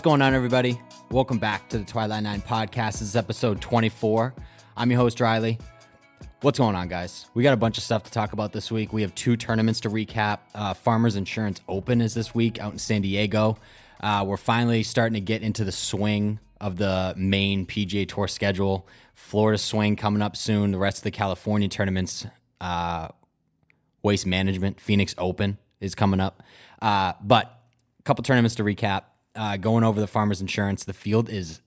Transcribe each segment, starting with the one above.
What's going on, everybody? Welcome back to the Twilight Nine podcast. This is episode 24. I'm your host, Riley. What's going on, guys? We got a bunch of stuff to talk about this week. We have two tournaments to recap. Uh, Farmers Insurance Open is this week out in San Diego. Uh, we're finally starting to get into the swing of the main PGA Tour schedule. Florida swing coming up soon. The rest of the California tournaments, uh, Waste Management, Phoenix Open is coming up. Uh, but a couple tournaments to recap uh, going over the Farmers Insurance. The field is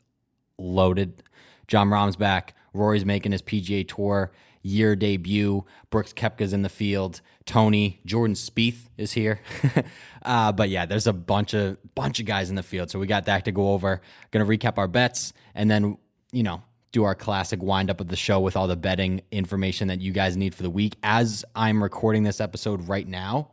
loaded. Jon Rahm's back. Rory's making his PGA Tour year debut. Brooks Koepka's in the field. Tony Jordan Spieth is here. uh, but yeah, there's a bunch of bunch of guys in the field, so we got that to go over. Going to recap our bets, and then you know do our classic wind up of the show with all the betting information that you guys need for the week. As I'm recording this episode right now,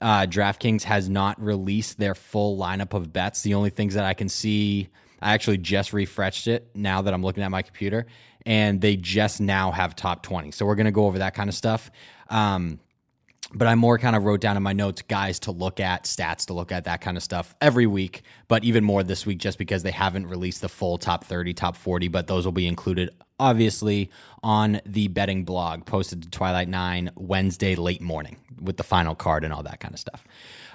uh, DraftKings has not released their full lineup of bets. The only things that I can see, I actually just refreshed it now that I'm looking at my computer, and they just now have top 20. So we're going to go over that kind of stuff. Um, but I more kind of wrote down in my notes guys to look at, stats to look at, that kind of stuff every week, but even more this week just because they haven't released the full top 30, top 40, but those will be included obviously on the betting blog posted to Twilight 9 Wednesday late morning with the final card and all that kind of stuff.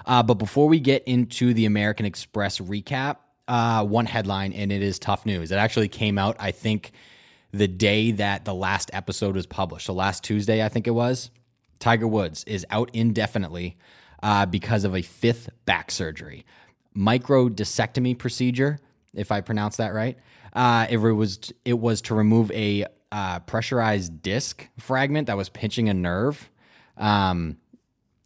Uh, but before we get into the American Express recap, uh, one headline, and it is tough news. It actually came out, I think, the day that the last episode was published. So last Tuesday, I think it was. Tiger Woods is out indefinitely uh, because of a fifth back surgery, microdiscectomy procedure, if I pronounce that right. Uh, it was it was to remove a uh, pressurized disc fragment that was pinching a nerve. Um,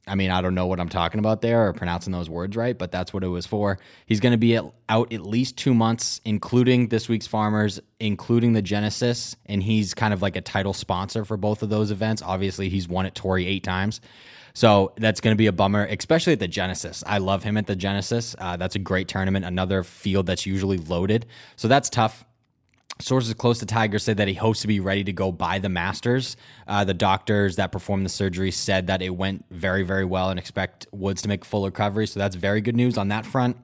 I mean, I don't know what I'm talking about there or pronouncing those words right, but that's what it was for. He's going to be at, out at least two months, including this week's Farmers, including the Genesis, and he's kind of like a title sponsor for both of those events. Obviously, he's won at Torrey eight times. So that's going to be a bummer, especially at the Genesis. I love him at the Genesis. Uh, that's a great tournament, another field that's usually loaded. So that's tough. Sources close to Tiger said that he hopes to be ready to go by the Masters. Uh, the doctors that performed the surgery said that it went very, very well and expect Woods to make full recovery. So that's very good news on that front.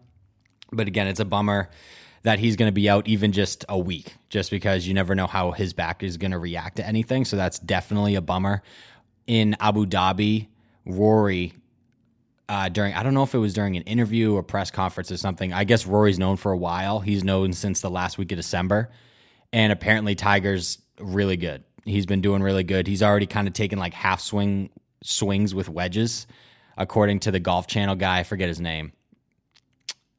But again, it's a bummer that he's going to be out even just a week, just because you never know how his back is going to react to anything. So that's definitely a bummer. In Abu Dhabi, Rory uh, during I don't know if it was during an interview or press conference or something. I guess Rory's known for a while. He's known since the last week of December, and apparently Tiger's really good. He's been doing really good. He's already kind of taken like half swing swings with wedges, according to the Golf Channel guy. I forget his name,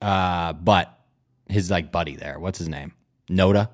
uh, but his like buddy there. What's his name? Noda.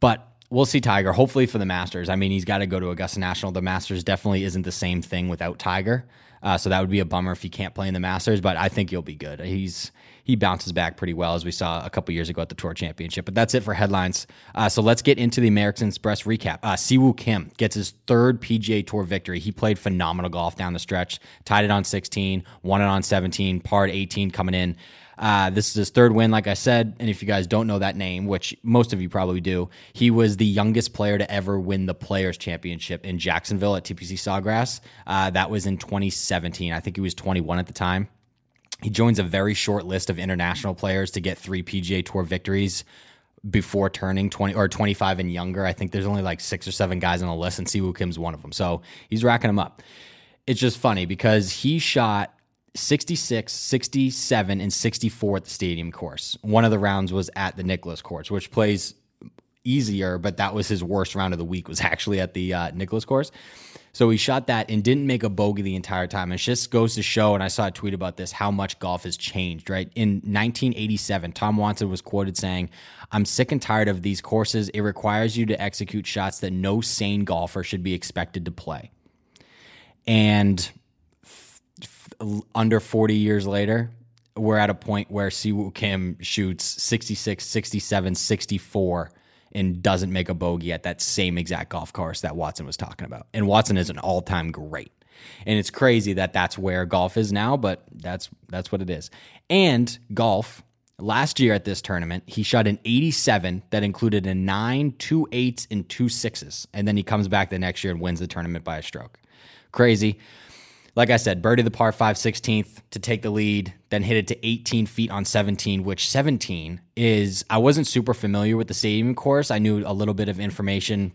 But we'll see Tiger. Hopefully for the Masters. I mean, he's got to go to Augusta National. The Masters definitely isn't the same thing without Tiger. Uh, so that would be a bummer if he can't play in the Masters. But I think he'll be good. He's he bounces back pretty well as we saw a couple years ago at the Tour Championship. But that's it for headlines. Uh, so let's get into the American Express recap. Uh, Siwoo Kim gets his third PGA Tour victory. He played phenomenal golf down the stretch, tied it on 16, won it on 17, parred 18 coming in. Uh, this is his third win, like I said. And if you guys don't know that name, which most of you probably do, he was the youngest player to ever win the Players Championship in Jacksonville at TPC Sawgrass. Uh, that was in 2017. I think he was 21 at the time. He joins a very short list of international players to get three PGA Tour victories before turning 20 or 25 and younger. I think there's only like six or seven guys on the list, and Siwoo Kim's one of them. So he's racking them up. It's just funny because he shot 66, 67, and 64 at the stadium course. One of the rounds was at the Nicklaus course, which plays easier, but that was his worst round of the week, was actually at the uh, Nicklaus course. So he shot that and didn't make a bogey the entire time. It just goes to show, and I saw a tweet about this, how much golf has changed, right? In 1987, Tom Watson was quoted saying, I'm sick and tired of these courses. It requires you to execute shots that no sane golfer should be expected to play. And f- f- under 40 years later, we're at a point where Siwoo Kim shoots 66, 67, 64 and doesn't make a bogey at that same exact golf course that Watson was talking about. And Watson is an all-time great. And it's crazy that that's where golf is now, but that's that's what it is. And golf last year at this tournament, he shot an 87 that included a 9, two eights, and two sixes. And then he comes back the next year and wins the tournament by a stroke. Crazy like I said, birdie the par 5 16th to take the lead, then hit it to 18 feet on 17, which 17 is, I wasn't super familiar with the stadium course. I knew a little bit of information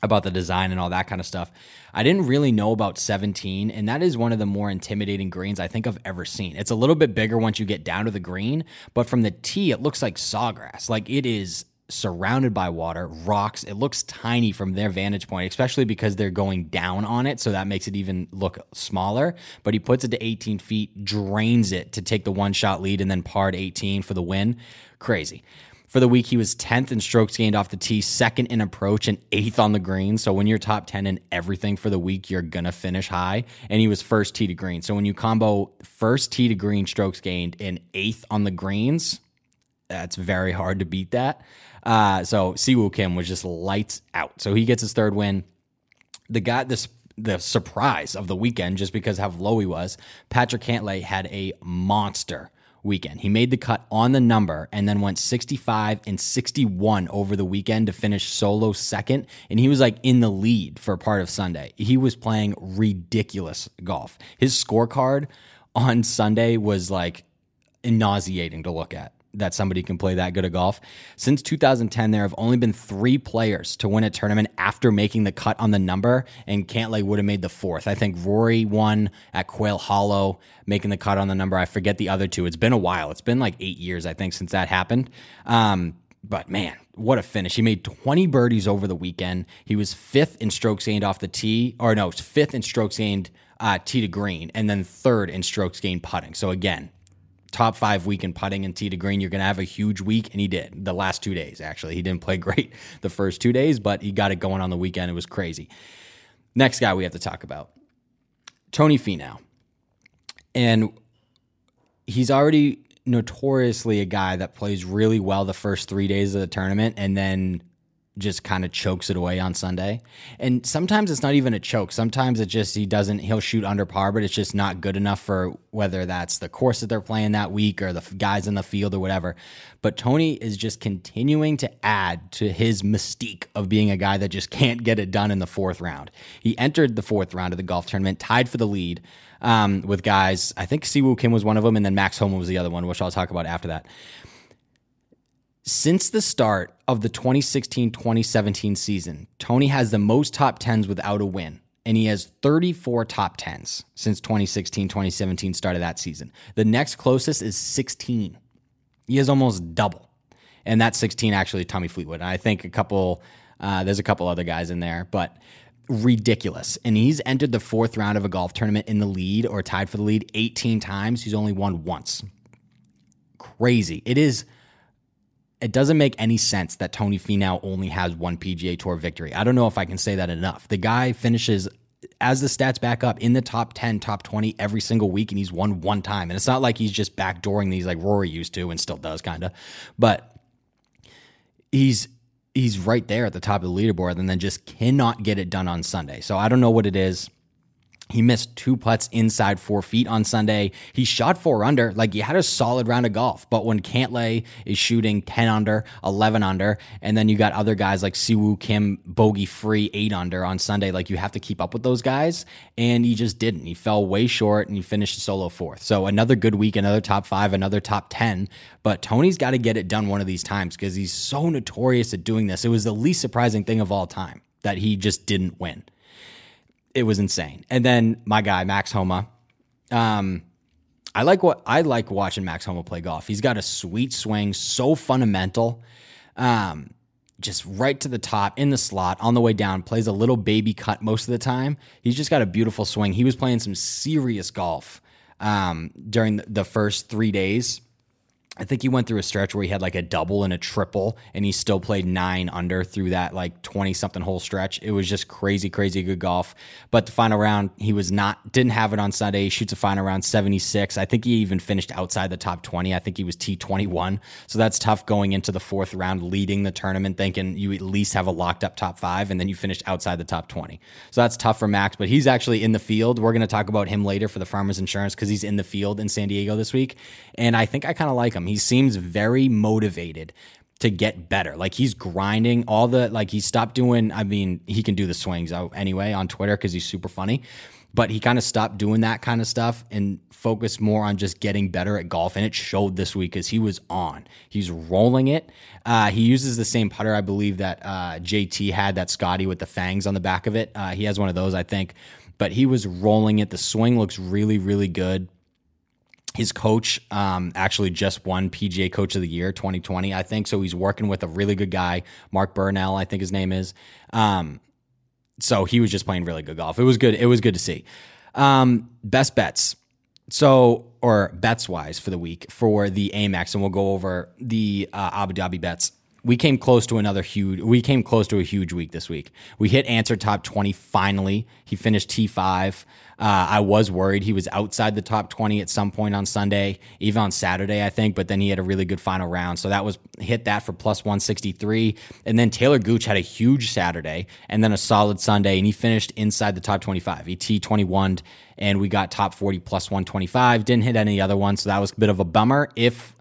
about the design and all that kind of stuff. I didn't really know about 17, and that is one of the more intimidating greens I think I've ever seen. It's a little bit bigger once you get down to the green, but from the tee, it looks like sawgrass. Like it is surrounded by water, rocks. It looks tiny from their vantage point, especially because they're going down on it. So that makes it even look smaller. But he puts it to 18 feet, drains it to take the one shot lead, and then parred 18 for the win. Crazy. For the week, he was 10th in strokes gained off the tee, second in approach, and eighth on the green. So when you're top 10 in everything for the week, you're going to finish high. And he was first tee to green. So when you combo first tee to green strokes gained and eighth on the greens, that's very hard to beat that. Uh, so Siwoo Kim was just lights out. So he gets his third win. The guy, this the surprise of the weekend, just because how low he was, Patrick Cantlay had a monster weekend. He made the cut on the number and then went 65 and 61 over the weekend to finish solo second. And he was like in the lead for part of Sunday. He was playing ridiculous golf. His scorecard on Sunday was like nauseating to look at that somebody can play that good at golf. Since 2010, there have only been three players to win a tournament after making the cut on the number, and Cantlay would have made the fourth. I think Rory won at Quail Hollow, making the cut on the number. I forget the other two. It's been a while. It's been like eight years, I think, since that happened. Um, but man, what a finish. He made 20 birdies over the weekend. He was fifth in strokes gained off the tee, or no, fifth in strokes gained uh, tee to green, and then third in strokes gained putting. So again, top five week in putting and tee to green. You're going to have a huge week, and he did the last two days. Actually, he didn't play great the first two days, but he got it going on the weekend. It was crazy. Next guy we have to talk about, Tony Finau, and he's already notoriously a guy that plays really well the first three days of the tournament, and then just kind of chokes it away on Sunday. And sometimes it's not even a choke. Sometimes it just he doesn't he'll shoot under par, but it's just not good enough for whether that's the course that they're playing that week or the guys in the field or whatever. But Tony is just continuing to add to his mystique of being a guy that just can't get it done in the fourth round. He entered the fourth round of the golf tournament, tied for the lead. Um, with guys, I think Siwoo Kim was one of them, and then Max Homa was the other one, which I'll talk about after that. Since the start of the 2016 2017 season, Tony has the most top 10s without a win, and he has 34 top 10s since 2016 2017 started that season. The next closest is 16. He has almost double. And that's 16 actually Tommy Fleetwood. I think a couple, uh, there's a couple other guys in there, but ridiculous. And he's entered the fourth round of a golf tournament in the lead or tied for the lead 18 times. He's only won once. Crazy. It is it doesn't make any sense that Tony Finau only has one PGA Tour victory. I don't know if I can say that enough. The guy finishes as the stats back up in the top 10, top 20 every single week, and he's won one time. And it's not like he's just backdooring these like Rory used to and still does kind of, but he's he's right there at the top of the leaderboard and then just cannot get it done on Sunday. So I don't know what it is. He missed two putts inside four feet on Sunday. He shot four under, like he had a solid round of golf. But when Cantlay is shooting 10 under, 11 under, and then you got other guys like Siwoo Kim, bogey free, eight under on Sunday, like you have to keep up with those guys. And he just didn't. He fell way short and he finished solo fourth. So another good week, another top five, another top 10. But Tony's got to get it done one of these times because he's so notorious at doing this. It was the least surprising thing of all time that he just didn't win it was insane. And then my guy Max Homa, um, I like what I like watching Max Homa play golf. He's got a sweet swing, so fundamental. Um, just right to the top in the slot on the way down, plays a little baby cut most of the time. He's just got a beautiful swing. He was playing some serious golf um, during the first three days I think he went through a stretch where he had like a double and a triple, and he still played nine under through that like 20 something whole stretch. It was just crazy, crazy good golf. But the final round, he was not, didn't have it on Sunday. He shoots a final round 76. I think he even finished outside the top 20. I think he was T21. So that's tough going into the fourth round, leading the tournament, thinking you at least have a locked up top five, and then you finished outside the top 20. So that's tough for Max, but he's actually in the field. We're going to talk about him later for the Farmers Insurance because he's in the field in San Diego this week. And I think I kind of like him him. He seems very motivated to get better. Like he's grinding all the like he stopped doing. I mean, he can do the swings anyway on Twitter because he's super funny. But he kind of stopped doing that kind of stuff and focused more on just getting better at golf. And it showed this week because he was on. He's rolling it. Uh, he uses the same putter, I believe, that uh, JT had, that Scotty with the fangs on the back of it. Uh, he has one of those, I think. But he was rolling it. The swing looks really, really good his coach um, actually just won PGA Coach of the Year 2020, I think. So he's working with a really good guy, Mark Burnell, I think his name is. Um, so he was just playing really good golf. It was good. It was good to see. Um, best bets. So, or bets wise for the week for the Amex, and we'll go over the uh, Abu Dhabi bets we came close to another huge we came close to a huge week this week. We hit answer top 20 finally. He finished t5 uh, i was worried he was outside the top 20 at some point on sunday even on saturday i think but then he had a really good final round. So that was hit that for plus 163 and then talor gooch had a huge saturday and then a solid sunday and he finished inside the top 25 he t21 and we got top 40 plus 125 didn't hit any other one so that was a bit of a bummer if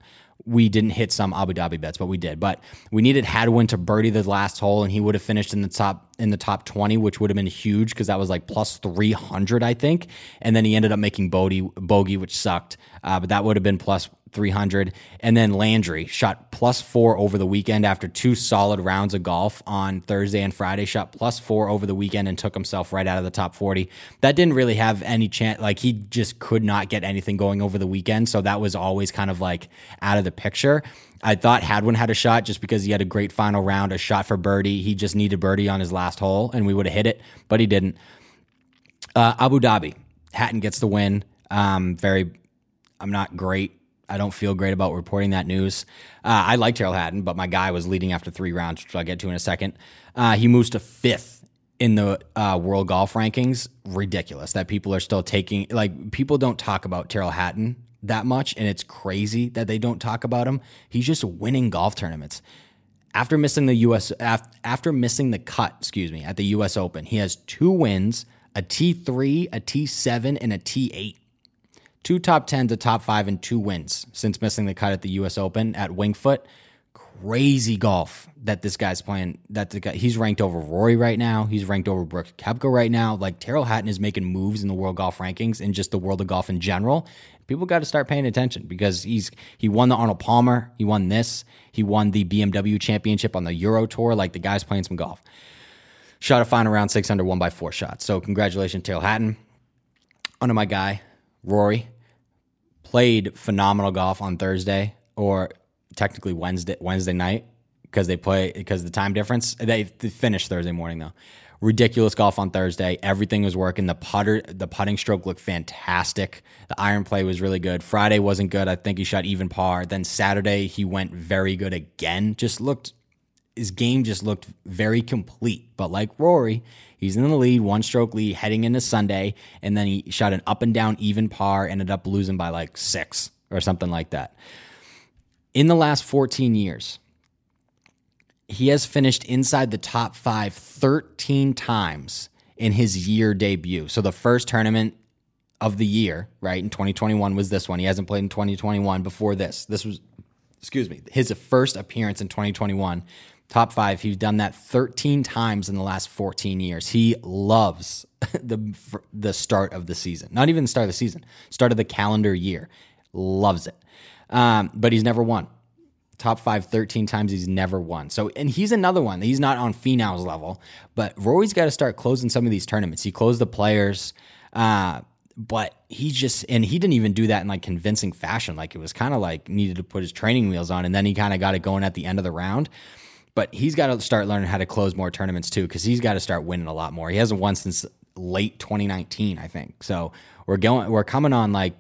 we didn't hit some Abu Dhabi bets, but we did. But we needed Hadwin to birdie the last hole, and he would have finished in the top in the top twenty, which would have been huge because that was like plus three hundred, I think. And then he ended up making bogey, bogey, which sucked. Uh, but that would have been plus 300. And then Landry shot plus four over the weekend after two solid rounds of golf on Thursday and Friday. Shot plus four over the weekend and took himself right out of the top 40. That didn't really have any chance. Like he just could not get anything going over the weekend. So that was always kind of like out of the picture. I thought Hadwin had a shot just because he had a great final round, a shot for birdie. He just needed birdie on his last hole and we would have hit it, but he didn't. Uh, Abu Dhabi, Hatton gets the win. Um, very, I'm not great I don't feel great about reporting that news. Uh, I like Tyrrell Hatton, but my guy was leading after three rounds, which I'll get to in a second. Uh, he moves to fifth in the uh, world golf rankings. Ridiculous that people are still taking, like, people don't talk about Tyrrell Hatton that much, and it's crazy that they don't talk about him. He's just winning golf tournaments. After missing the US, after missing the cut, excuse me, at the US Open, he has two wins, a T3, a T7, and a T8 two top 10 to top five and two wins since missing the cut at the US Open at Winged Foot. Crazy golf that this guy's playing. That the guy, he's ranked over Rory right now. He's ranked over Brooks Koepka right now. Like Tyrrell Hatton is making moves in the world golf rankings and just the world of golf in general. People got to start paying attention because he's he won the Arnold Palmer. He won this. He won the BMW Championship on the Euro Tour. Like the guy's playing some golf. Shot a final round six under one by four shots. So congratulations, Tyrrell Hatton. Under my guy, Rory played phenomenal golf on Thursday or technically Wednesday Wednesday night because they play because the time difference. They, they finished Thursday morning though. Ridiculous golf on Thursday. Everything was working. The putter, the putting stroke looked fantastic. The iron play was really good. Friday wasn't good. I think he shot even par. Then Saturday he went very good again. Just looked his game just looked very complete. But like Rory, he's in the lead, one stroke lead heading into Sunday, and then he shot an up and down even par, ended up losing by like six or something like that. In the last 14 years, he has finished inside the top five 13 times in his year debut. So the first tournament of the year, right, in 2021 was this one. He hasn't played in 2021 before this. This was, excuse me, his first appearance in 2021. Top five. He's done that 13 times in the last 14 years. He loves the the start of the season. Not even the start of the season, start of the calendar year. Loves it. Um, but he's never won top five 13 times he's never won so and he's another one he's not on Finau's level but rory's got to start closing some of these tournaments he closed the players uh, but he just and he didn't even do that in like convincing fashion like it was kind of like needed to put his training wheels on and then he kind of got it going at the end of the round but he's got to start learning how to close more tournaments too because he's got to start winning a lot more he hasn't won since late 2019 i think so we're going we're coming on like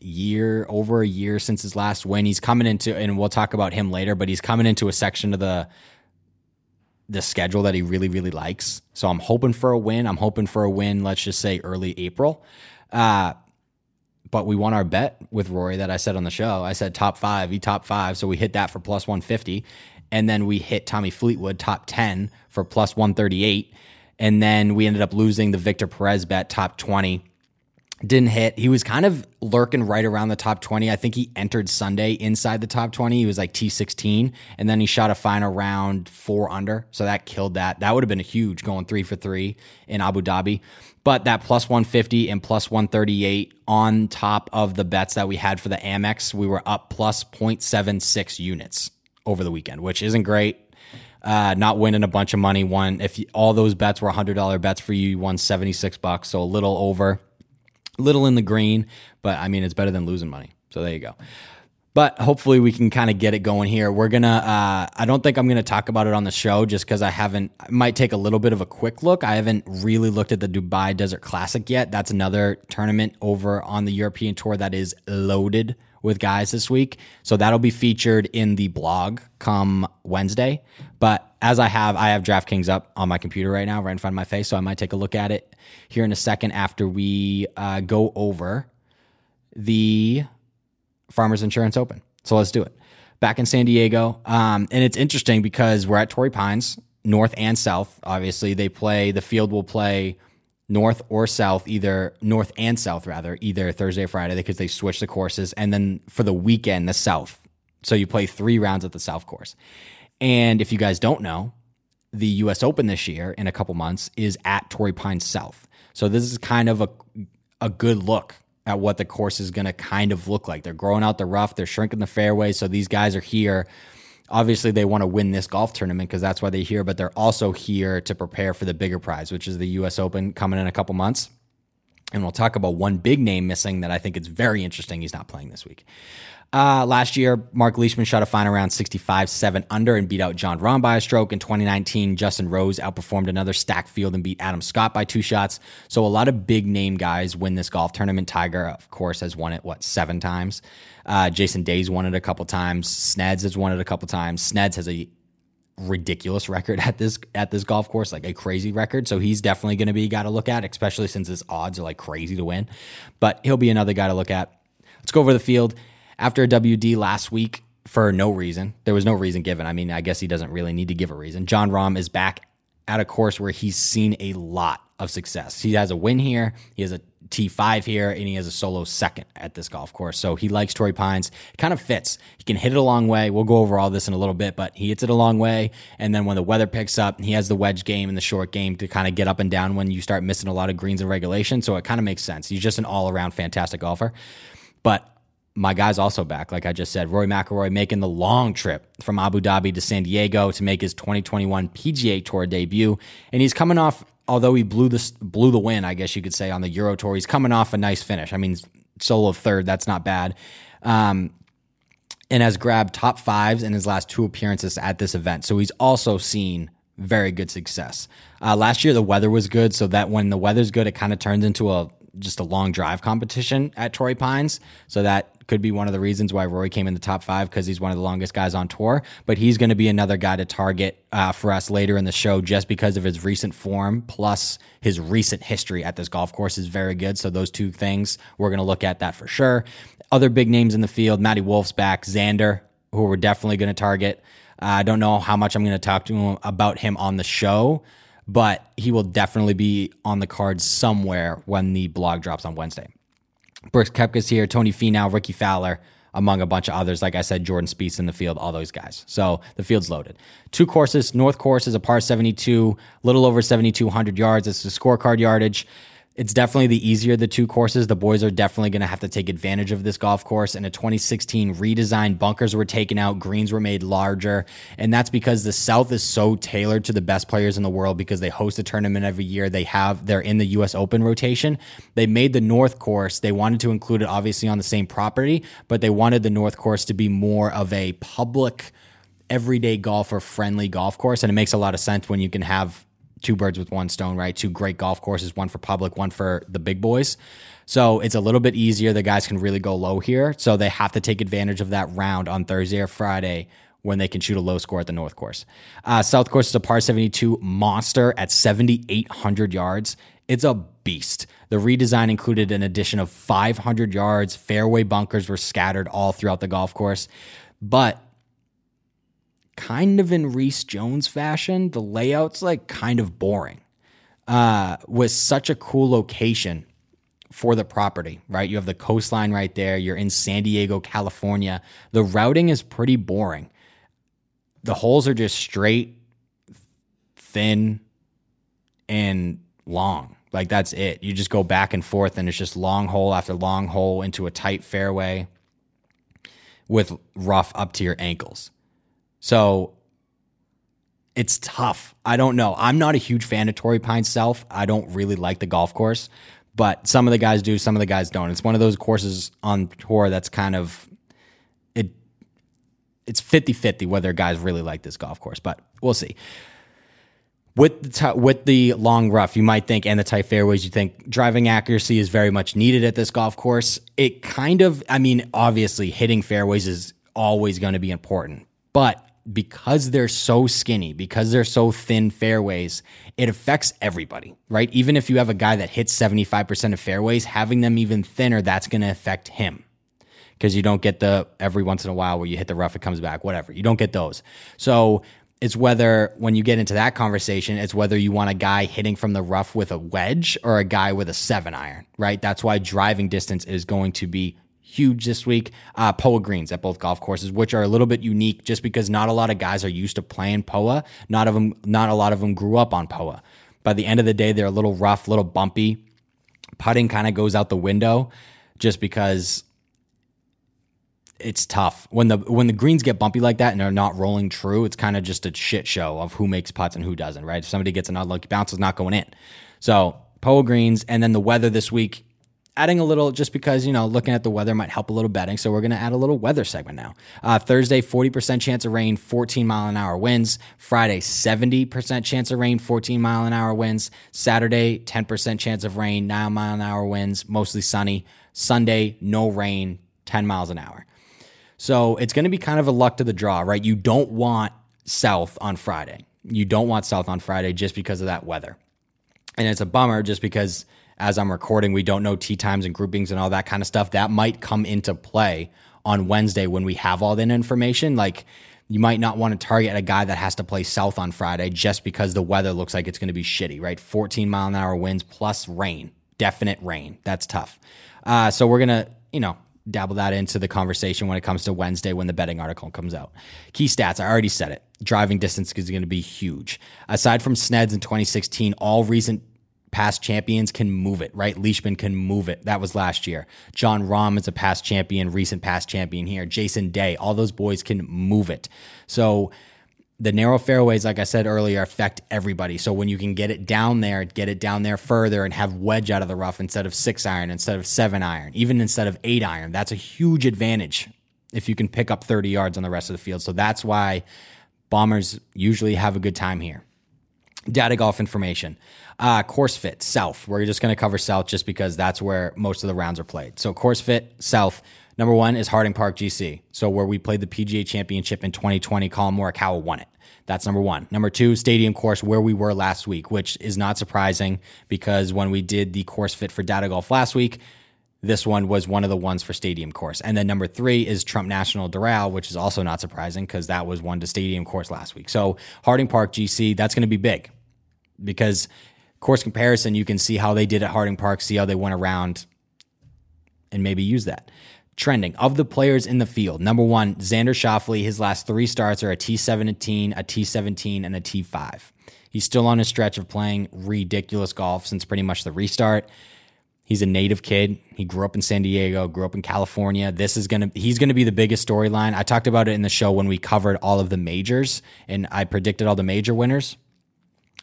year, over a year since his last win. He's coming into, and we'll talk about him later, but he's coming into a section of the the schedule that he really, really likes. So I'm hoping for a win. I'm hoping for a win. Let's just say early April. Uh, but we won our bet with Rory that I said on the show. I said top five, he top five, so we hit that for plus 150, and then we hit Tommy Fleetwood top 10 for plus 138, and then we ended up losing the Victor Perez bet top 20 didn't hit. He was kind of lurking right around the top 20. I think he entered Sunday inside the top 20. He was like T16, and then he shot a final round four under. So that killed that. That would have been a huge going three for three in Abu Dhabi. But that plus 150 and plus 138 on top of the bets that we had for the Amex, we were up plus 0.76 units over the weekend, which isn't great. Uh, not winning a bunch of money. One, if you, all those bets were $100 bets for you, you won 76 bucks. So a little over little in the green, but I mean, it's better than losing money. So there you go. But hopefully we can kind of get it going here. We're gonna. Uh, I don't think I'm gonna talk about it on the show just because I haven't. I might take a little bit of a quick look. I haven't really looked at the Dubai Desert Classic yet. That's another tournament over on the European Tour that is loaded with guys this week. So that'll be featured in the blog come Wednesday. But as I have, I have DraftKings up on my computer right now, right in front of my face. So I might take a look at it here in a second after we uh, go over the Farmers Insurance Open. So let's do it. Back in San Diego. Um, and it's interesting because we're at Torrey Pines, north and south. Obviously, they play, the field will play north or south, either north and south, rather, either Thursday or Friday, because they switch the courses. And then for the weekend, the south. So you play three rounds at the south course. And if you guys don't know, the US Open this year in a couple months is at Torrey Pines South. So this is kind of a a good look at what the course is going to kind of look like. They're growing out the rough, they're shrinking the fairway, so these guys are here. Obviously, they want to win this golf tournament because that's why they're here, but they're also here to prepare for the bigger prize, which is the US Open coming in a couple months. And we'll talk about one big name missing that I think is very interesting. He's not playing this week. Uh, last year, Mark Leishman shot a final round 65 7 under and beat out Jon Rahm by a stroke. In 2019, Justin Rose outperformed another stacked field and beat Adam Scott by two shots. So a lot of big name guys win this golf tournament. Tiger, of course, has won it, what, seven times? Uh, Jason Day's won it a couple times. Sneds has won it a couple times. Sneds has a ridiculous record at this at this golf course, like a crazy record. So he's definitely going to be guy to look at, especially since his odds are like crazy to win. But he'll be another guy to look at. Let's go over the field after a WD last week for no reason. There was no reason given. I mean, I guess he doesn't really need to give a reason. Jon Rahm is back at a course where he's seen a lot of success. He has a win here, he has a T5 here, and he has a solo second at this golf course. So he likes Torrey Pines. It kind of fits. He can hit it a long way. We'll go over all this in a little bit, but he hits it a long way. And then when the weather picks up, he has the wedge game and the short game to kind of get up and down when you start missing a lot of greens in regulation. So it kind of makes sense. He's just an all around fantastic golfer. But my guy's also back. Like I just said, Rory McIlroy making the long trip from Abu Dhabi to San Diego to make his 2021 PGA Tour debut, and he's coming off. Although he blew the blew the win, I guess you could say on the Euro Tour, he's coming off a nice finish. I mean, solo third, that's not bad. Um, and has grabbed top fives in his last two appearances at this event. So he's also seen very good success. Uh, last year the weather was good, so that when the weather's good, it kind of turns into a just a long drive competition at Torrey Pines. So that could be one of the reasons why Rory came in the top five because he's one of the longest guys on tour. But he's going to be another guy to target uh, for us later in the show just because of his recent form plus his recent history at this golf course is very good. So those two things we're going to look at that for sure. Other big names in the field: Matty Wolff's back, Xander, who we're definitely going to target. Uh, I don't know how much I'm going to talk to him about him on the show but he will definitely be on the cards somewhere when the blog drops on Wednesday. Brooks Koepka's here, Tony Finau, Rickie Fowler, among a bunch of others. Like I said, Jordan Spieth in the field, all those guys. So the field's loaded. Two courses. North course is a par 72, little over 7,200 yards. It's the scorecard yardage it's definitely the easier the two courses. The boys are definitely going to have to take advantage of this golf course. In a 2016 redesign, bunkers were taken out, greens were made larger, and that's because the South is so tailored to the best players in the world because they host a tournament every year. They have they're in the U.S. Open rotation. They made the North course. They wanted to include it obviously on the same property, but they wanted the North course to be more of a public everyday golfer friendly golf course and it makes a lot of sense when you can have two birds with one stone, right? Two great golf courses, one for public, one for the big boys. So it's a little bit easier. The guys can really go low here. So they have to take advantage of that round on Thursday or Friday when they can shoot a low score at the North Course. Uh, South Course is a par 72 monster at 7,800 yards. It's a beast. The redesign included an addition of 500 yards. Fairway bunkers were scattered all throughout the golf course. But kind of in Rees Jones fashion. The layout's like kind of boring. Uh, with such a cool location for the property, right? You have the coastline right there. You're in San Diego, California. The routing is pretty boring. The holes are just straight, thin, and long. Like that's it. You just go back and forth, and it's just long hole after long hole into a tight fairway with rough up to your ankles. So it's tough. I don't know. I'm not a huge fan of Torrey Pines South. I don't really like the golf course, but some of the guys do, some of the guys don't. It's one of those courses on tour that's kind of it it's 50-50 whether guys really like this golf course, but we'll see. With the t- with the long rough, you might think, and the tight fairways, you think driving accuracy is very much needed at this golf course. It kind of, I mean, obviously hitting fairways is always going to be important, but because they're so skinny, because they're so thin fairways, it affects everybody, right? Even if you have a guy that hits 75% of fairways, having them even thinner, that's going to affect him because you don't get the every once in a while where you hit the rough, it comes back, whatever. You don't get those. So it's whether when you get into that conversation, it's whether you want a guy hitting from the rough with a wedge or a guy with a seven iron, right? That's why driving distance is going to be huge this week. Uh, POA greens at both golf courses, which are a little bit unique just because not a lot of guys are used to playing POA. Not of them, not a lot of them grew up on POA. By the end of the day, they're a little rough, a little bumpy. Putting kind of goes out the window just because it's tough when the when the greens get bumpy like that and they're not rolling true. It's kind of just a shit show of who makes putts and who doesn't. Right? If somebody gets an unlucky bounce, it's not going in. So POA greens, and then the weather this week adding a little just because you know looking at the weather might help a little betting so we're going to add a little weather segment now. Uh, thursday 40% chance of rain 14 mile an hour winds. Friday 70% chance of rain 14 mile an hour winds. Saturday 10% chance of rain 9 mile an hour winds mostly sunny. Sunday no rain 10 miles an hour. So it's going to be kind of a luck to the draw right? You don't want south on friday. You don't want south on friday just because of that weather. And it's a bummer just because as I'm recording. We don't know tee times and groupings and all that kind of stuff. That might come into play on Wednesday when we have all that information. Like you might not want to target a guy that has to play south on Friday just because the weather looks like it's going to be shitty, right? 14 mile an hour winds plus rain, definite rain. That's tough. Uh, so we're going to, you know, dabble that into the conversation when it comes to Wednesday when the betting article comes out. Key stats, I already said it. Driving distance is going to be huge. Aside from Sneds in 2016, all recent past champions can move it, right? Leishman can move it. That was last year. Jon Rahm is a past champion, recent past champion here. Jason Day, all those boys can move it. So the narrow fairways, like I said earlier, affect everybody. So when you can get it down there, get it down there further and have wedge out of the rough instead of six iron, instead of seven iron, even instead of eight iron, that's a huge advantage if you can pick up 30 yards on the rest of the field. So that's why bombers usually have a good time here. Data golf information. Uh, course fit South. We're just going to cover South just because that's where most of the rounds are played. So course fit South. Number one is Harding Park GC. So where we played the PGA Championship in 2020, Collin Morikawa won it. That's number one. Number two, stadium course where we were last week, which is not surprising because when we did the course fit for data golf last week, this one was one of the ones for stadium course. And then number three is Trump National Doral, which is also not surprising because that was one to stadium course last week. So Harding Park GC, that's going to be big because course comparison, you can see how they did at Harding Park, see how they went around, and maybe use that. Trending of the players in the field. Number one, Xander Schauffele. His last three starts are a T17, a T17, and a T5. He's still on a stretch of playing ridiculous golf since pretty much the restart. He's a native kid. He grew up in San Diego, grew up in California. This is going to he's going to be the biggest storyline. I talked about it in the show when we covered all of the majors and I predicted all the major winners.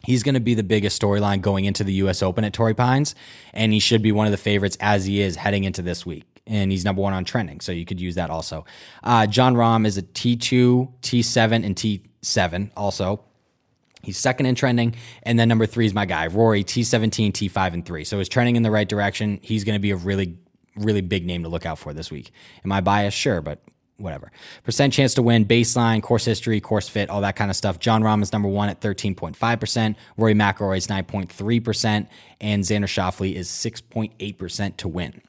He's going to be the biggest storyline going into the US Open at Torrey Pines and he should be one of the favorites as he is heading into this week. And he's number 1 on trending, so you could use that also. Uh, Jon Rahm is a T2, T7 and T7 also He's second in trending. And then number three is my guy, Rory, T17, T5, and three. So he's trending in the right direction. He's going to be a really, really big name to look out for this week. Am I biased? Sure, but whatever. Percent chance to win, baseline, course history, course fit, all that kind of stuff. Jon Rahm is number one at 13.5%. Rory McIlroy is 9.3%. And Xander Schauffele is 6.8% to win.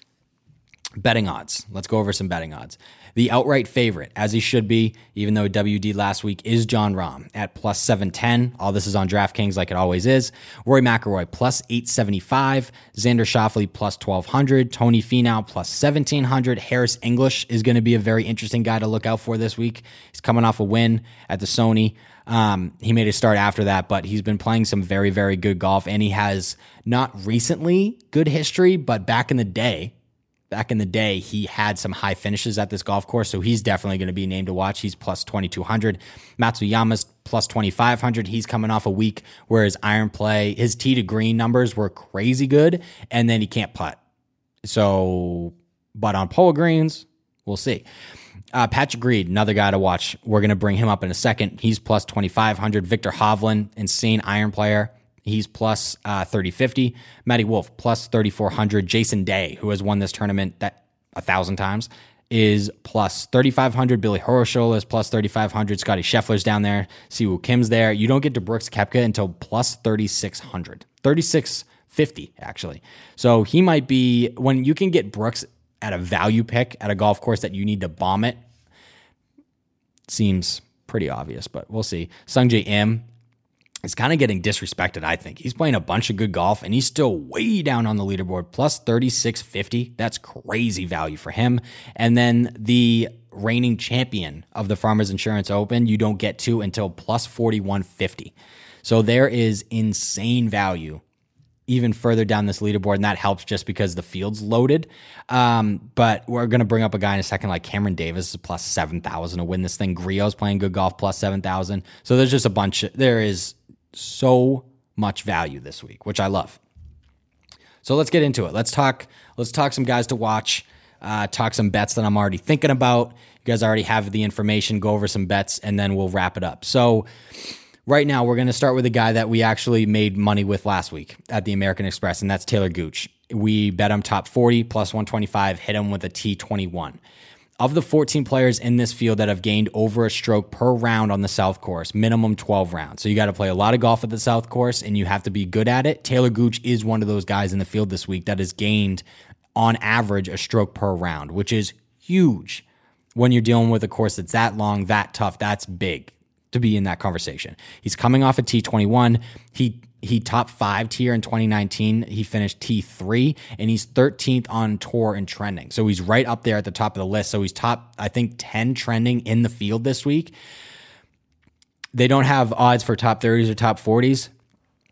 Betting odds. Let's go over some betting odds. The outright favorite, as he should be, even though WD last week, is Jon Rahm at plus 710. All this is on DraftKings like it always is. Rory McIlroy plus 875. Xander Schauffele plus 1200. Tony Finau plus 1700. Harris English is going to be a very interesting guy to look out for this week. He's coming off a win at the Sony. Um, he made a start after that, but he's been playing some very, very good golf, and he has not recently good history, but back in the day, back in the day, he had some high finishes at this golf course, so he's definitely going to be named to watch. He's plus 2,200. Matsuyama's plus 2,500. He's coming off a week where his iron play, his tee to green numbers were crazy good, and then he can't putt. So, but on POA greens, we'll see. Uh, Patrick Reed, another guy to watch. We're going to bring him up in a second. He's plus 2,500. Viktor Hovland, insane iron player. He's plus uh, 3050. Matty Wolff plus 3400. Jason Day, who has won this tournament that a thousand times, is plus 3500. Billy Horschel is plus 3500. Scottie Scheffler's down there. Siwoo Kim's there. You don't get to Brooks Koepka until plus 3600. 3650, actually. So he might be, when you can get Brooks at a value pick at a golf course that you need to bomb it, seems pretty obvious, but we'll see. Sungjae Im is kind of getting disrespected, I think. He's playing a bunch of good golf and he's still way down on the leaderboard, plus 3650. That's crazy value for him. And then the reigning champion of the Farmers Insurance Open, you don't get to until plus 4150. So there is insane value even further down this leaderboard, and that helps just because the field's loaded. Um, but we're going to bring up a guy in a second, like Cameron Davis is plus 7,000 to win this thing. Griot's playing good golf, plus 7,000. So there's just a bunch, there is so much value this week, which I love. So let's get into it. Let's talk. Let's talk some guys to watch. Uh, talk some bets that I'm already thinking about. You guys already have the information. Go over some bets, and then we'll wrap it up. So right now, we're going to start with a guy that we actually made money with last week at the American Express, and that's Talor Gooch. We bet him top 40 plus 125, hit him with a T21 of the 14 players in this field that have gained over a stroke per round on the South Course, minimum 12 rounds. So you got to play a lot of golf at the South Course and you have to be good at it. Talor Gooch is one of those guys in the field this week that has gained on average a stroke per round, which is huge when you're dealing with a course that's that long, that tough. That's big to be in that conversation. He's coming off a T21. He he top five tier in 2019. He finished T3 and he's 13th on tour and trending. So he's right up there at the top of the list. So he's top, I think, 10 trending in the field this week. They don't have odds for top 30s or top 40s.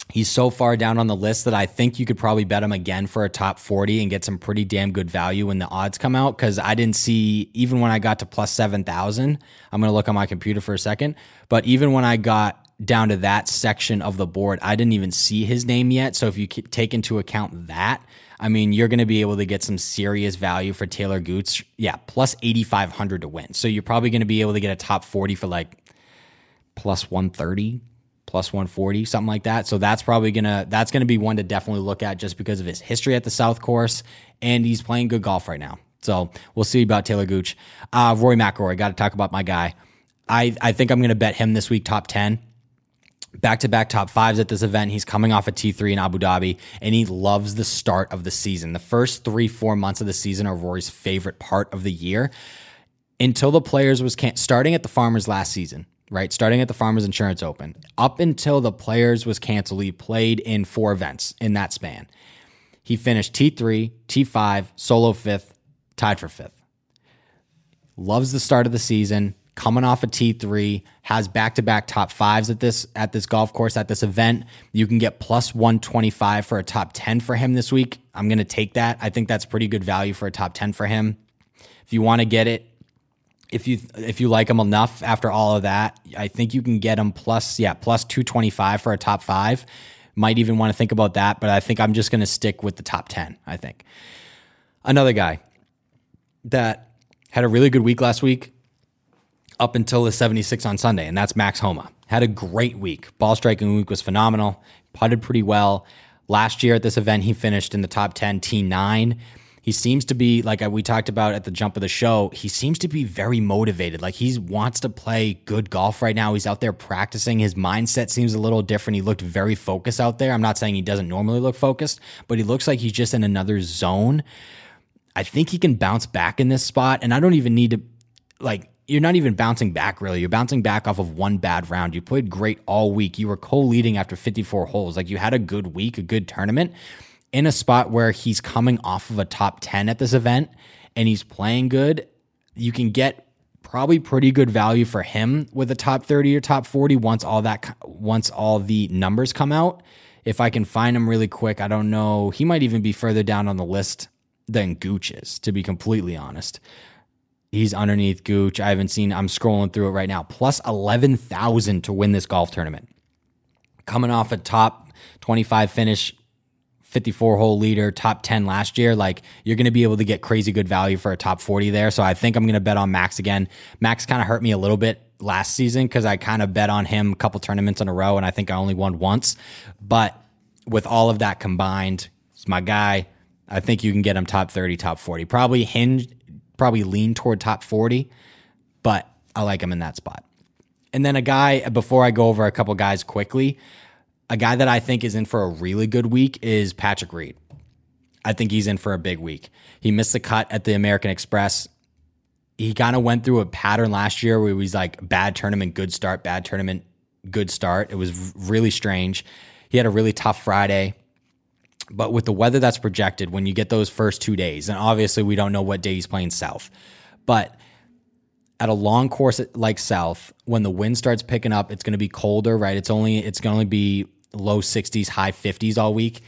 He's so far down on the list that I think you could probably bet him again for a top 40 and get some pretty damn good value when the odds come out. Cause I didn't see, even when I got to plus 7,000, I'm going to look on my computer for a second. But even when I got down to that section of the board. I didn't even see his name yet. So if you take into account that, I mean, you're going to be able to get some serious value for Talor Gooch. Yeah, plus 8,500 to win. So you're probably going to be able to get a top 40 for like plus 130, plus 140, something like that. So that's probably going to, that's going to be one to definitely look at just because of his history at the South Course. And he's playing good golf right now. So we'll see about Talor Gooch. Uh, Rory McIlroy, got to talk about my guy. I, I think I'm going to bet him this week top 10 back to back top fives at this event. He's coming off a T3 in Abu Dhabi, and he loves the start of the season. The first three, four months of the season are Rory's favorite part of the year until the players was can- starting at the Farmers last season. right? Starting at the Farmers Insurance Open. Up until the Players was canceled, he played in four events in that span. He finished T3, T5, solo fifth, tied for fifth. Loves the start of the season, coming off a T3, has back-to-back top 5s at this at this golf course at this event. You can get plus 125 for a top 10 for him this week. I'm going to take that. I think that's pretty good value for a top 10 for him. If you want to get it, if you if you like him enough after all of that, I think you can get him plus yeah plus two twenty five for a top five. Might even want to think about that, but I think I'm just going to stick with the top ten. I think another guy that had a really good week last week up until the 76 on Sunday, and that's Max Homa. Had a great week. Ball striking week was phenomenal. Putted pretty well. Last year at this event, he finished in the top 10 T9 he seems to be like we talked about at the jump of the show he seems to be very motivated like he wants to play good golf right now he's out there practicing his mindset seems a little different he looked very focused out there i'm not saying he doesn't normally look focused but he looks like he's just in another zone i think he can bounce back in this spot and i don't even need to like you're not even bouncing back really. You're bouncing back off of one bad round. You played great all week. You were co-leading after 54 holes. Like you had a good week, a good tournament in a spot where he's coming off of a top 10 at this event and he's playing good, you can get probably pretty good value for him with a top 30 or top 40 once all that once all the numbers come out. If I can find him really quick, I don't know. He might even be further down on the list than Gooch is, to be completely honest. He's underneath Gooch. I haven't seen, I'm scrolling through it right now. Plus 11,000 to win this golf tournament. Coming off a top 25 finish 54 hole leader, top 10 last year, like you're going to be able to get crazy good value for a top 40 there. So I think I'm going to bet on Max again. Max kind of hurt me a little bit last season because I kind of bet on him a couple tournaments in a row and I think I only won once. But with all of that combined, it's my guy. I think you can get him top 30, top 40. Probably hinge, probably lean toward top 40, but I like him in that spot. And then a guy, before I go over a couple guys quickly, a guy that I think is in for a really good week is Patrick Reed. I think he's in for a big week. He missed the cut at the American Express. He kind of went through a pattern last year where he was like bad tournament, good start, bad tournament, good start. It was really strange. He had a really tough Friday. But with the weather that's projected, when you get those first two days, and obviously we don't know what day he's playing south, but at a long course like south, when the wind starts picking up, it's going to be colder, right? It's only it's going to be low 60s, high 50s all week,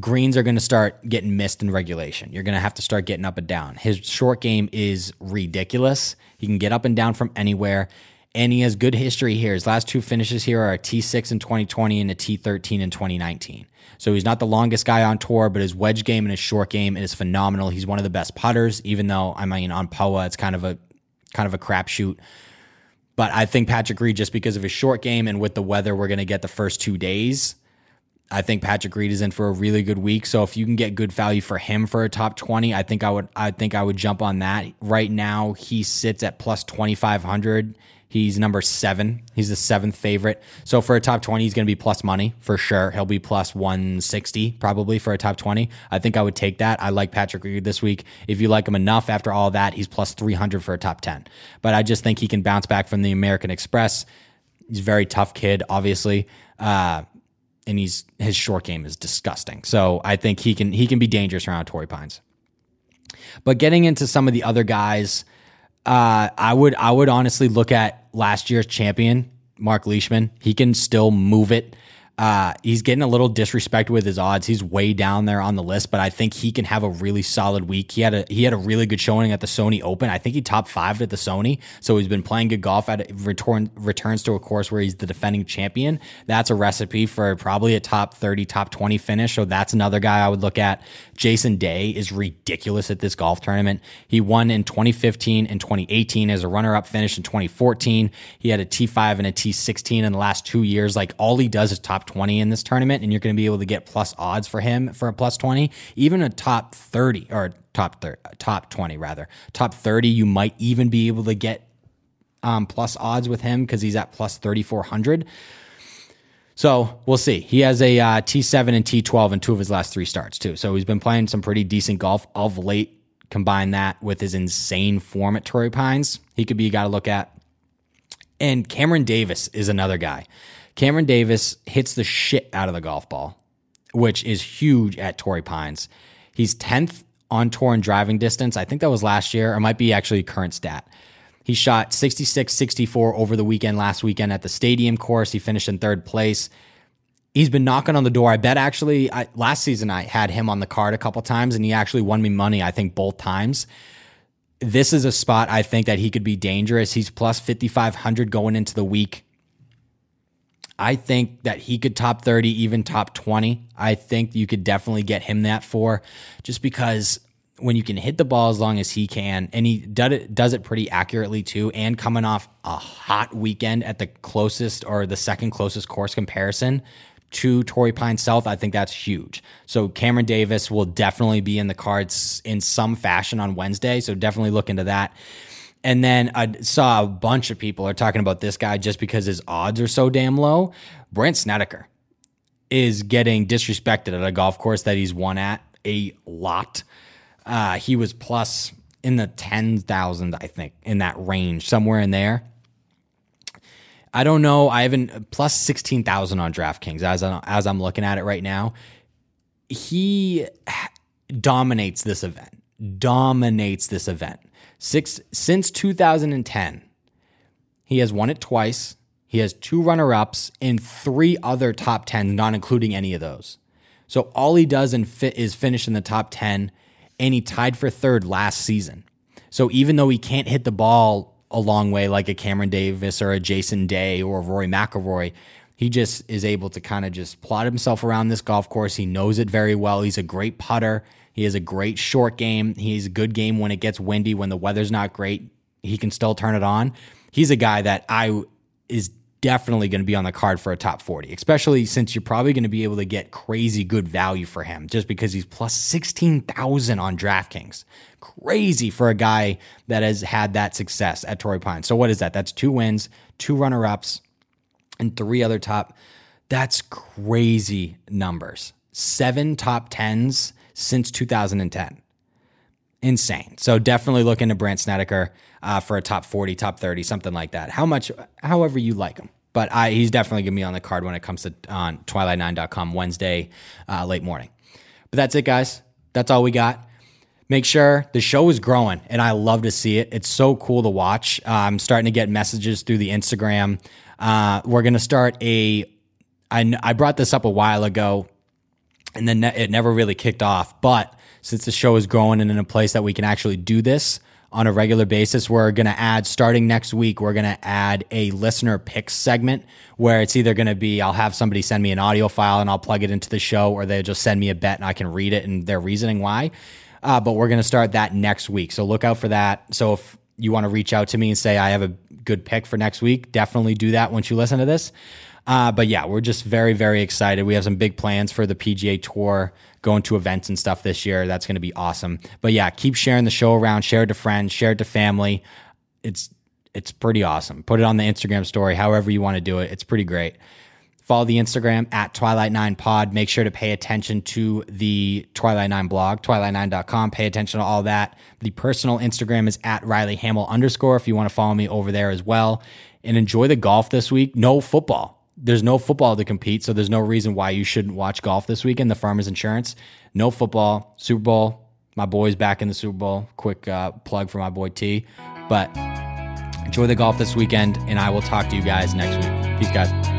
greens are going to start getting missed in regulation. You're going to have to start getting up and down. His short game is ridiculous. He can get up and down from anywhere. And he has good history here. His last two finishes here are a T6 in 2020 and a T13 in 2019. So he's not the longest guy on tour, but his wedge game and his short game is phenomenal. He's one of the best putters, even though I mean on POA it's kind of a kind of a crapshoot. But I think Patrick Reed, just because of his short game and with the weather we're going to get the first two days, I think Patrick Reed is in for a really good week. So if you can get good value for him for a top 20, I think I would I think I would jump on that. Right now he sits at plus 2500 He's number seven. He's the seventh favorite. So for a top 20, he's going to be plus money for sure. He'll be plus 160 probably for a top 20. I think I would take that. I like Patrick Reed this week. If you like him enough after all that, he's plus 300 for a top 10. But I just think he can bounce back from the American Express. He's a very tough kid, obviously. Uh, and he's his short game is disgusting. So I think he can he can be dangerous around Torrey Pines. But getting into some of the other guys, uh, I would I would honestly look at last year's champion Marc Leishman. He can still move it. Uh, he's getting a little disrespect with his odds. He's way down there on the list, but I think he can have a really solid week. He had a he had a really good showing at the Sony Open. I think he top five at the Sony, so he's been playing good golf. At return returns to a course where he's the defending champion. That's a recipe for probably a top thirty, top twenty finish. So that's another guy I would look at. Jason Day is ridiculous at this golf tournament. He won in 2015 and 2018 as a runner up finish in 2014. He had a T5 and a T16 in the last two years. Like all he does is top 20 in this tournament, and you're going to be able to get plus odds for him for a plus 20. Even a top 30 or top 30, top 20 rather, top 30, you might even be able to get um, plus odds with him because he's at plus 3,400. So we'll see. He has a uh, T7 and T12 in two of his last three starts too. So he's been playing some pretty decent golf of late. Combine that with his insane form at Torrey Pines, he could be a guy to look at. And Cameron Davis is another guy. Cameron Davis hits the shit out of the golf ball, which is huge at Torrey Pines. He's 10th on tour in driving distance. I think that was last year. Or might be actually current stat. He shot 66 64 over the weekend last weekend at the stadium course. He finished in third place. He's been knocking on the door. I bet actually I, last season I had him on the card a couple times and he actually won me money, I think both times. This is a spot I think that he could be dangerous. He's plus 5,500 going into the week. I think that he could top 30, even top 20. I think you could definitely get him that for just because when you can hit the ball as long as he can, and he does it, does it pretty accurately too, and coming off a hot weekend at the closest or the second closest course comparison to Torrey Pine South, I think that's huge. So Cameron Davis will definitely be in the cards in some fashion on Wednesday. So definitely look into that. And then I saw a bunch of people are talking about this guy just because his odds are so damn low. Brandt Snedeker is getting disrespected at a golf course that he's won at a lot. Uh, he was plus in the 10,000, I think, in that range, somewhere in there. I don't know. I haven't plus 16,000 on DraftKings as, I, as I'm looking at it right now. He dominates this event, dominates this event. Six since 2010, he has won it twice. He has two runner ups and three other top 10, not including any of those. So all he does fit is finish in the top 10, and he tied for third last season. So even though he can't hit the ball a long way like a Cameron Davis or a Jason Day or a Rory McIlroy, he just is able to kind of just plot himself around this golf course. He knows it very well. He's a great putter. He has a great short game. He's a good game when it gets windy, when the weather's not great. He can still turn it on. He's a guy that I is definitely going to be on the card for a top 40, especially since you're probably going to be able to get crazy good value for him just because he's plus 16,000 on DraftKings. Crazy for a guy that has had that success at Torrey Pines. So what is that? That's two wins, two runner-ups, and three other top. That's crazy numbers. Seven top 10s since 2010. Insane. So definitely look into Brandt Snedeker uh, for a top 40, top 30, something like that. How much, however you like him. But I, he's definitely going to be on the card when it comes to on twilight9.com Wednesday, uh, late morning. But that's it, guys. That's all we got. Make sure the show is growing, and I love to see it. It's so cool to watch. Uh, I'm starting to get messages through the Instagram. Uh, we're going to start a. I, I brought this up a while ago and then it never really kicked off. But since the show is growing and in a place that we can actually do this on a regular basis, we're going to add starting next week. We're going to add a listener picks segment where it's either going to be I'll have somebody send me an audio file and I'll plug it into the show, or they just send me a bet and I can read it and their reasoning why. Uh, but we're going to start that next week, so look out for that. So if you want to reach out to me and say I have a good pick for next week, definitely do that once you listen to this. Uh, but yeah, we're just very, very excited. We have some big plans for the PGA Tour, going to events and stuff this year. That's going to be awesome. But yeah, keep sharing the show around, share it to friends, share it to family. It's it's pretty awesome. Put it on the Instagram story, however you want to do it. It's pretty great. Follow the Instagram at Twilight9 Pod. Make sure to pay attention to the Twilight9 blog, twilight9.com. Pay attention to all that. The personal Instagram is at Riley Hamill underscore if you want to follow me over there as well. And enjoy the golf this week. No football there's no football to compete, so there's no reason why you shouldn't watch golf this weekend. The Farmers Insurance, no football, Super Bowl. My boy's back in the Super Bowl. Quick uh, plug for my boy T. But enjoy the golf this weekend, and I will talk to you guys next week. Peace, guys.